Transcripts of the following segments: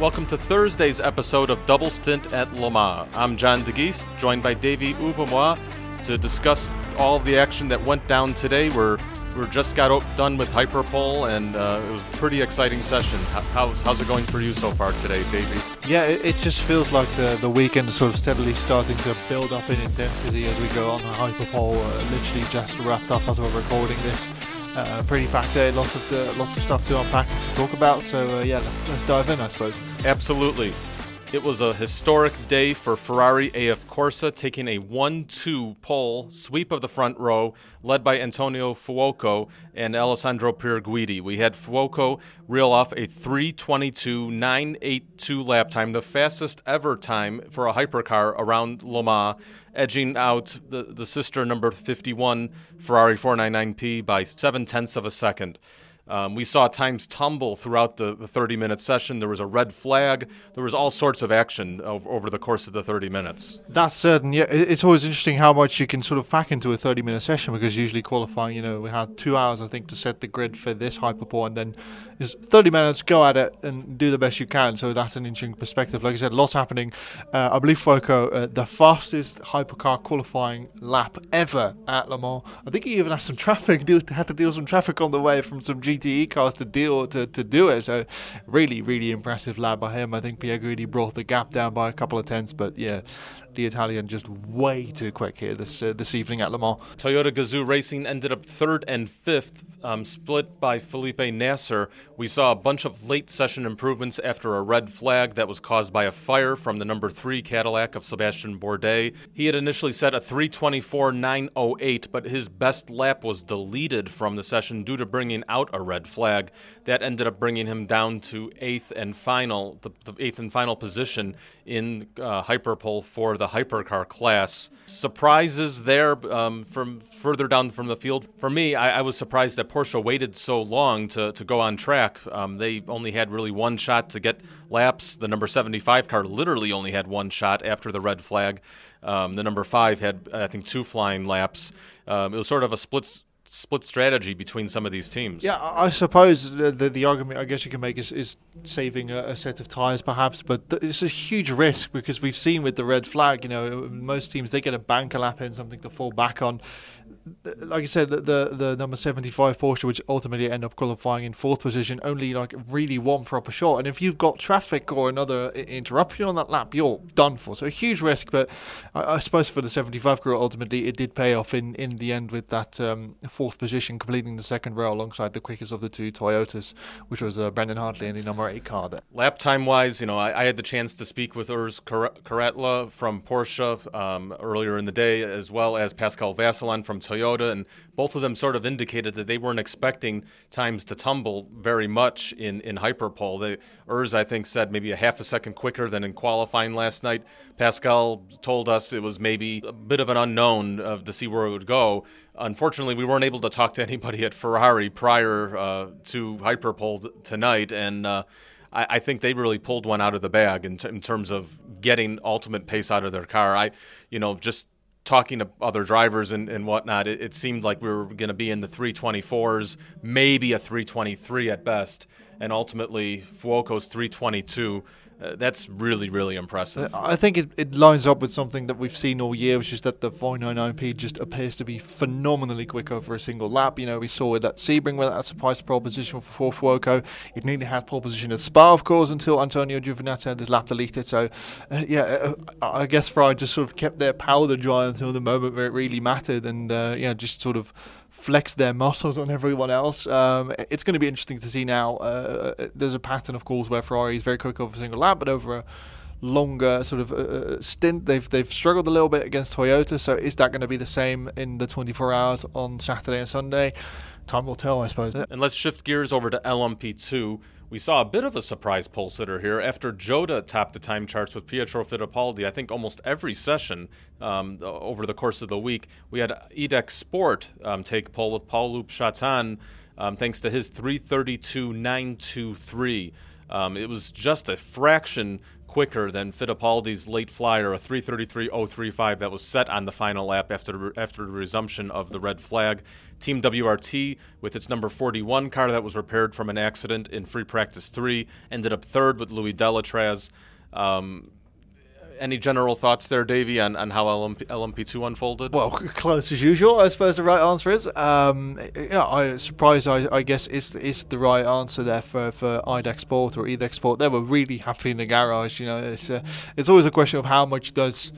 Welcome to Thursday's episode of Double Stint at Le Mans. I'm John Dagys, joined by Davey Euwema to discuss all the action that went down today. We're we just got done with Hyperpole, and uh, it was a pretty exciting session. How's, how's it going for you so far today, Davey? Yeah, it, it, just feels like the, the weekend is sort of steadily starting to build up in intensity as we go on. Hyperpole uh, literally just wrapped up as we're recording this. Uh, pretty packed day, lots of uh, lots of stuff to unpack and to talk about. So uh, yeah, let's, let's dive in, I suppose. Absolutely. It was a historic day for Ferrari AF Corse, taking a 1 2 pole sweep of the front row, led by Antonio Fuoco and Alessandro Pierguidi. We had Fuoco reel off a 322.982 lap time, the fastest ever time for a hypercar around Le Mans, edging out the, the sister number 51 Ferrari 499P by seven tenths of a second. Um, we saw times tumble throughout the, the 30 minute session. There was a red flag. There was all sorts of action over, over, the course of the 30 minutes. That's certain. Yeah, it's always interesting how much you can sort of pack into a 30 minute session because usually qualifying, you know, we had two hours, I think, to set the grid for this hyperpole, and then is 30 minutes, go at it and do the best you can. So that's an interesting perspective. Like I said, lots happening. Uh, I believe Fuoco, uh, the fastest hypercar qualifying lap ever at Le Mans. I think he even had some traffic, had to deal with some traffic on the way from some GTE cars to deal to, to do it. So really, really impressive lap by him. I think Pierre Pierguidi brought the gap down by a couple of tenths, but yeah, the Italian just way too quick here this uh, this evening at Le Mans. Toyota Gazoo Racing ended up third and fifth, um, split by Felipe Nasr. We saw a bunch of late session improvements after a red flag that was caused by a fire from the number three Cadillac of Sebastian Bourdais. He had initially set a 324.908, but his best lap was deleted from the session due to bringing out a red flag. That ended up bringing him down to eighth and final, the, the eighth and final position in uh, hyperpole for the the hypercar class. Surprises there um, from further down from the field. For me, I, I, was surprised that Porsche waited so long to, to go on track. Um, they only had really one shot to get laps. The number 75 car literally only had one shot after the red flag. Um, the number five had, I think, two flying laps. Um, it was sort of a split split strategy between some of these teams. Yeah, I suppose the the, the argument I guess you can make is, is saving a, a set of tyres perhaps, but th- it's a huge risk because we've seen with the red flag, you know, most teams they get a banker lap in something to fall back on like I said, the the number seventy five Porsche, which ultimately end up qualifying in fourth position, only like really one proper shot. And if you've got traffic or another interruption on that lap, you're done for. So a huge risk, but I, I suppose for the seventy five crew, ultimately it did pay off in, in the end with that um, fourth position, completing the second row alongside the quickest of the two Toyotas, which was uh, Brendan Hartley in the number car. There. Lap time wise, you know, I, I, had the chance to speak with Urs Kuratle from Porsche um, earlier in the day, as well as Pascal Vasselon from Toyota. Toyota, and both of them sort of indicated that they weren't expecting times to tumble very much in, in hyperpole. They, Urs, I think, said maybe a half a second quicker than in qualifying last night. Pascal told us it was maybe a bit of an unknown of to see where it would go. Unfortunately, we weren't able to talk to anybody at Ferrari prior uh, to hyperpole th- tonight, and uh, I, I, think they really pulled one out of the bag in, t- in terms of getting ultimate pace out of their car. I, you know, just talking to other drivers and, and whatnot, it, it seemed like we were going to be in the 324s, maybe a 323 at best, and ultimately Fuoco's 322 uh, that's really, really impressive. I think it, it lines up with something that we've seen all year, which is that the 499P just appears to be phenomenally quick over a single lap. You know, we saw it at Sebring where that surprised pole position for Fuoco. It nearly had pole position at Spa, of course, until Antonio Giovinazzi had his lap deleted. So, uh, yeah, uh, I guess Ferrari just sort of kept their powder dry until the moment where it really mattered and, uh, yeah, just sort of flex their muscles on everyone else. Um, it's going to be interesting to see now. Uh, uh, there's a pattern, of course, where Ferrari is very quick over a single lap, but over a longer sort of uh, uh, stint, they've they've struggled a little bit against Toyota. So is that going to be the same in the 24 hours on Saturday and Sunday? Time will tell, I suppose. And let's shift gears over to LMP2. We saw a bit of a surprise pole sitter here after Jota topped the time charts with Pietro Fittipaldi. I think almost every session um, over the course of the week, we had IDEC Sport um, take pole with Paul Loup Chatin um, thanks to his 332.923. Um, it was just a fraction quicker than Fittipaldi's late flyer, a 333.035 that was set on the final lap after after the resumption of the red flag. Team WRT, with its number 41 car that was repaired from an accident in free practice three, ended up third with Louis Delatraz. Um, any general thoughts there, Davey, on, on how LMP, LMP2 unfolded? Well, close as usual, I suppose the right answer is. Um, yeah, I surprised, I, I guess, is is the right answer there for, for IDEC Sport or EDEC Sport. They were really happy in the garage. You know, it's, uh, it's always a question of how much does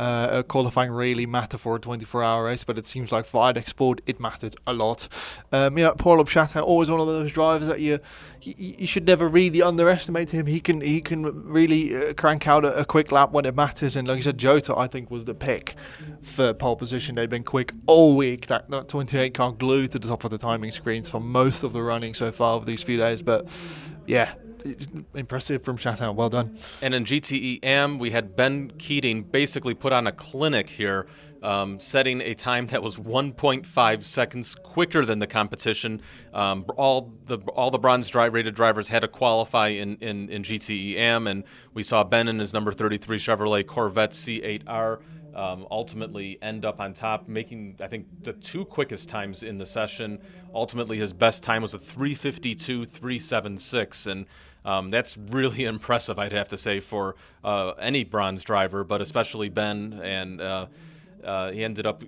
uh, qualifying really matter for a 24 hour race, but it seems like for IDEC Sport it mattered a lot. Um, you know, Paul Obshata, always one of those drivers that you, you, you should never really underestimate him. He can he can really uh, crank out a, a, quick lap when it matters. And like I said, Jota I think was the pick for pole position. They've been quick all week. That, that 28 car glued to the top of the timing screens for most of the running so far over these few days. But yeah, impressive from Chateau. Well done. And in GTE we had Ben Keating basically put on a clinic here, um, setting a time that was 1.5 seconds quicker than the competition. Um, all the all the bronze drive rated drivers had to qualify in, in, in and we saw Ben in his number 33 Chevrolet Corvette C8R. Um, ultimately end up on top, making I think the two quickest times in the session. Ultimately, his best time was a 352 376, and um, that's really impressive, I'd have to say, for uh, any bronze driver, but especially Ben. And uh, uh, he ended up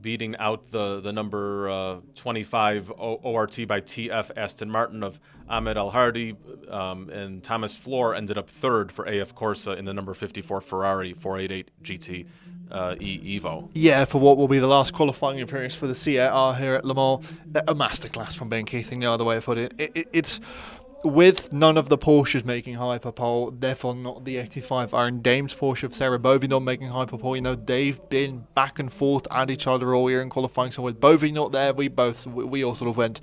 beating out the, the number uh, 25 o- ORT by TF Aston Martin of Ahmad Al Harthy. Um, and Thomas Flohr ended up third for AF Corse in the number 54 Ferrari 488 GT. Uh, e- Evo. Yeah, for what will be the last qualifying appearance for the C8R here at Le Mans, a masterclass from Ben Keating. The other way of putting it, it, it it's with none of the Porsches making hyperpole, therefore not the 85 Iron Dames Porsche of Sarah Bovy not making hyperpole. You know, they've been back and forth at each other all year in qualifying. So with Bovy not there, we both we, we all sort of went,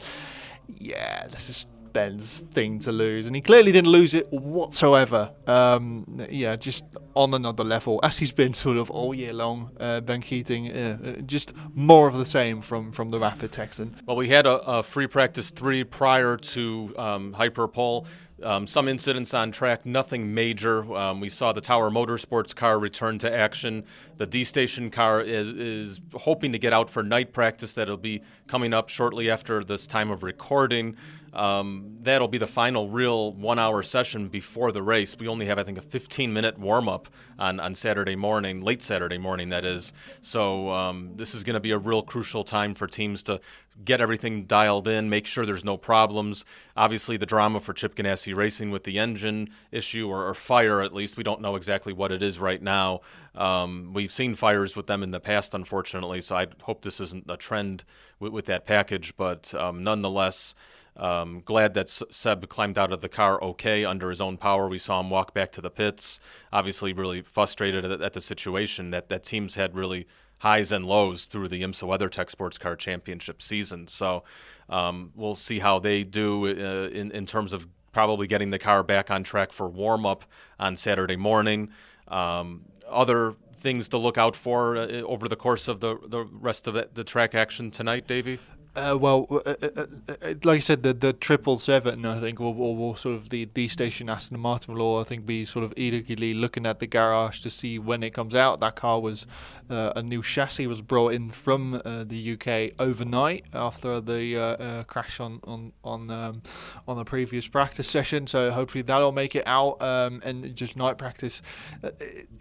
yeah, this is Ben's thing to lose, and he clearly didn't lose it whatsoever. Um, yeah, just on another level, as he's been sort of all year long. Uh, ben Keating, uh, uh, just more of the same from from the Rapid Texan. Well, we had a, a free practice three prior to um, Hyperpole. Um, some incidents on track, nothing major. Um, we saw the Tower Motorsports car return to action. The D Station car is, is hoping to get out for night practice. That'll be coming up shortly after this time of recording. Um, that'll be the final real one hour session before the race. We only have, I think, a 15 minute warm up on, on Saturday morning, late Saturday morning, that is. So um, this is going to be a real crucial time for teams to get everything dialed in, make sure there's no problems. Obviously, the drama for Chip Ganassi Racing with the engine issue or, or, fire, at least, we don't know exactly what it is right now. Um, we've seen fires with them in the past, unfortunately, so I hope this isn't a trend with, with that package, but um, nonetheless, um, glad that Seb climbed out of the car okay under his own power. We saw him walk back to the pits. Obviously, really frustrated at, at the situation that that teams had really highs and lows through the IMSA WeatherTech Sports Car Championship season. So um, we'll see how they do uh, in in terms of probably getting the car back on track for warm up on Saturday morning. Um, other things to look out for uh, over the course of the the rest of the, the track action tonight, Davey? Uh, well, uh, uh, uh, uh, like I said, the the triple seven, I think, will, will sort of the D station Aston Martin will, I think, be sort of eagerly looking at the garage to see when it comes out. That car was uh, a new chassis was brought in from the UK overnight after the crash on on on um, on the previous practice session. So hopefully that'll make it out um, and just night practice.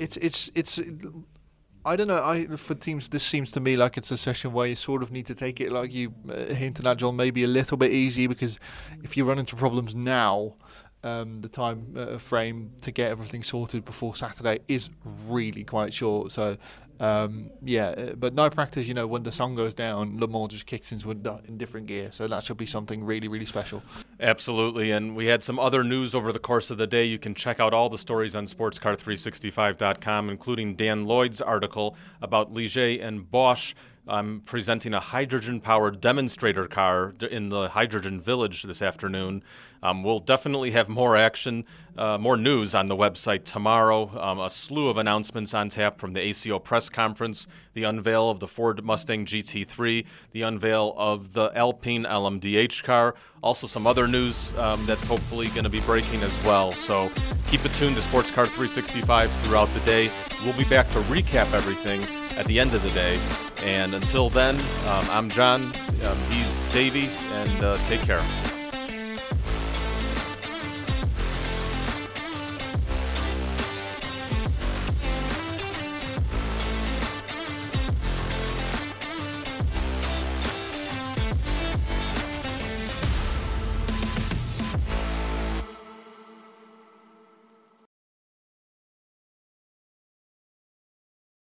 it's it's it's I don't know. I for teams, this seems to me like it's a session where you sort of need to take it, like you uh, hinted at, John, maybe a little bit easy because if you run into problems now, um, the time uh, frame to get everything sorted before Saturday is really quite short. So um, yeah, uh, but no practice. You know, when the sun goes down, Le Mans just kicks into a in different gear. So that should be something really, really special. Absolutely, and we had some other news over the course of the day. You can check out all the stories on SportsCar365.com, including Dan Lloyd's article about Ligier and Bosch I'm presenting a hydrogen powered demonstrator car in the Hydrogen Village this afternoon. Um, we'll definitely have more action, uh, more news on the website tomorrow. Um, a slew of announcements on tap from the ACO press conference, the unveil of the Ford Mustang GT3, the unveil of the Alpine LMDH car, also some other news um, that's hopefully going to be breaking as well. So keep it tuned to Sports Car 365 throughout the day. We'll be back to recap everything at the end of the day. And until then, um, I'm John, um, he's Davey, and uh, take care.